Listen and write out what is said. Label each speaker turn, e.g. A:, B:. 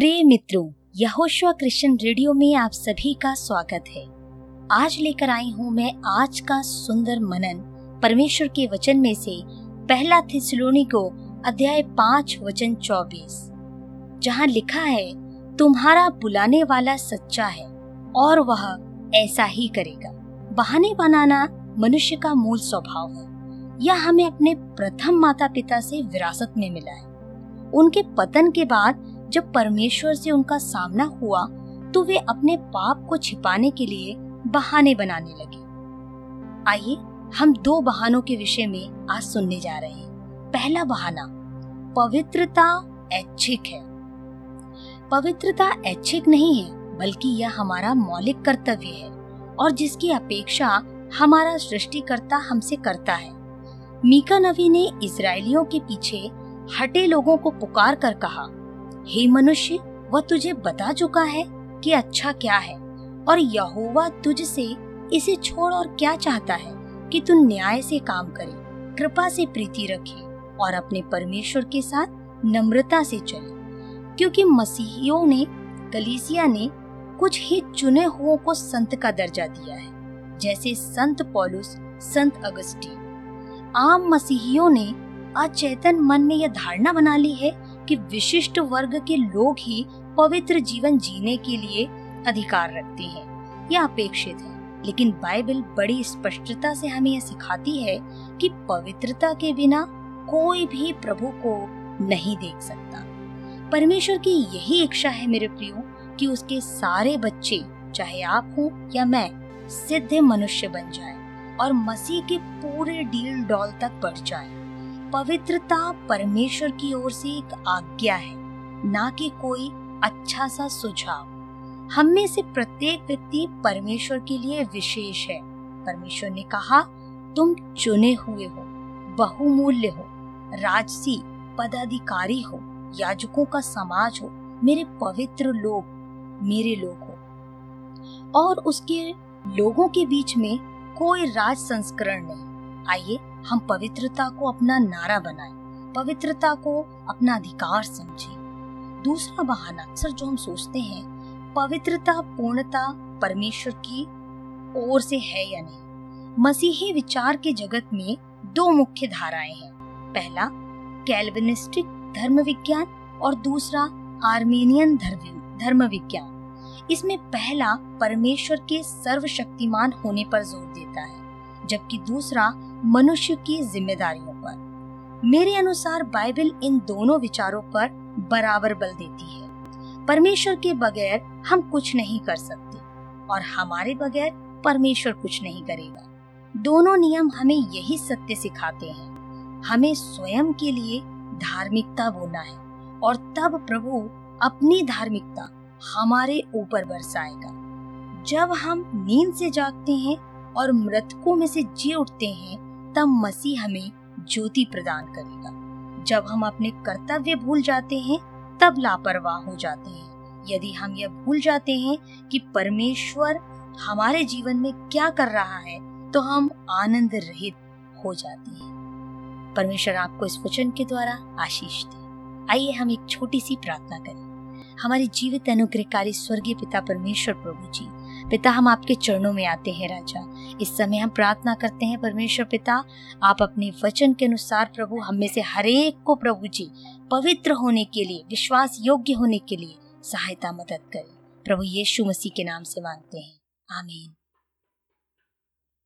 A: प्रिय मित्रों Yehoshua Christian radio में आप सभी का स्वागत है आज लेकर आई हूँ मैं आज का सुंदर मनन परमेश्वर के वचन में से पहला थिसलोनी को अध्याय पाँच वचन चौबीस जहाँ लिखा है तुम्हारा बुलाने वाला सच्चा है और वह ऐसा ही करेगा बहाने बनाना मनुष्य का मूल स्वभाव है यह हमें अपने प्रथम माता पिता से विरासत में मिला है उनके पतन के बाद जब परमेश्वर से उनका सामना हुआ तो वे अपने पाप को छिपाने के लिए बहाने बनाने लगे आइए हम दो बहानों के विषय में आज सुनने जा रहे हैं पहला बहाना पवित्रता ऐच्छिक है पवित्रता ऐच्छिक नहीं है बल्कि यह हमारा मौलिक कर्तव्य है और जिसकी अपेक्षा हमारा सृष्टिकर्ता हमसे करता है मीका नवी ने इसराइलियों के पीछे हटे लोगों को पुकार कर कहा हे मनुष्य वह तुझे बता चुका है कि अच्छा क्या है और यहोवा तुझसे इसे छोड़ और क्या चाहता है कि तू न्याय से काम करे कृपा से प्रीति रखे और अपने परमेश्वर के साथ नम्रता से चले क्योंकि मसीहियों ने कलीसिया ने कुछ ही चुने हुओं को संत का दर्जा दिया है जैसे संत पॉलुस संत अगस्टीन आम मसीहियों ने अचेतन मन में यह धारणा बना ली है कि विशिष्ट वर्ग के लोग ही पवित्र जीवन जीने के लिए अधिकार रखते हैं या अपेक्षित है लेकिन बाइबल बड़ी स्पष्टता से हमें यह सिखाती है कि पवित्रता के बिना कोई भी प्रभु को नहीं देख सकता परमेश्वर की यही इच्छा है मेरे प्रियो कि उसके सारे बच्चे चाहे आप हो या मैं सिद्ध मनुष्य बन जाए और मसीह के पूरे डील डॉल तक बढ़ जाए पवित्रता परमेश्वर की ओर से एक आज्ञा है ना कि कोई अच्छा सा सुझाव हम में से प्रत्येक व्यक्ति परमेश्वर के लिए विशेष है परमेश्वर ने कहा तुम चुने हुए हो बहुमूल्य हो राजसी पदाधिकारी हो याजकों का समाज हो मेरे पवित्र लोग मेरे लोग हो और उसके लोगों के बीच में कोई राज संस्करण नहीं आइए हम पवित्रता को अपना नारा बनाए पवित्रता को अपना अधिकार समझे दूसरा बहाना अक्सर जो हम सोचते हैं पवित्रता पूर्णता परमेश्वर की ओर से है या नहीं मसीही विचार के जगत में दो मुख्य धाराएं हैं पहला कैल्विनिस्टिक धर्म विज्ञान और दूसरा आर्मेनियन धर्म विज्ञान इसमें पहला परमेश्वर के सर्वशक्तिमान होने पर जोर देता है जबकि दूसरा मनुष्य की जिम्मेदारियों पर मेरे अनुसार बाइबल इन दोनों विचारों पर बराबर बल देती है परमेश्वर के बगैर हम कुछ नहीं कर सकते और हमारे बगैर परमेश्वर कुछ नहीं करेगा दोनों नियम हमें यही सत्य सिखाते हैं हमें स्वयं के लिए धार्मिकता बोना है और तब प्रभु अपनी धार्मिकता हमारे ऊपर बरसाएगा जब हम नींद से जागते हैं और मृतकों में से जी उठते हैं तब मसीह हमें ज्योति प्रदान करेगा जब हम अपने कर्तव्य भूल जाते हैं तब लापरवाह हो जाते हैं यदि हम यह भूल जाते हैं कि परमेश्वर हमारे जीवन में क्या कर रहा है तो हम आनंद रहित हो जाते हैं परमेश्वर आपको इस वचन के द्वारा आशीष दे आइए हम एक छोटी सी प्रार्थना करें हमारे जीवित अनुग्रहकारी स्वर्गीय पिता परमेश्वर प्रभु जी पिता हम आपके चरणों में आते हैं राजा इस समय हम प्रार्थना करते हैं परमेश्वर पिता आप अपने वचन के अनुसार प्रभु हम में से हरेक को प्रभु जी पवित्र होने के लिए विश्वास योग्य होने के लिए सहायता मदद करें प्रभु यीशु मसीह के नाम से मांगते हैं आमीन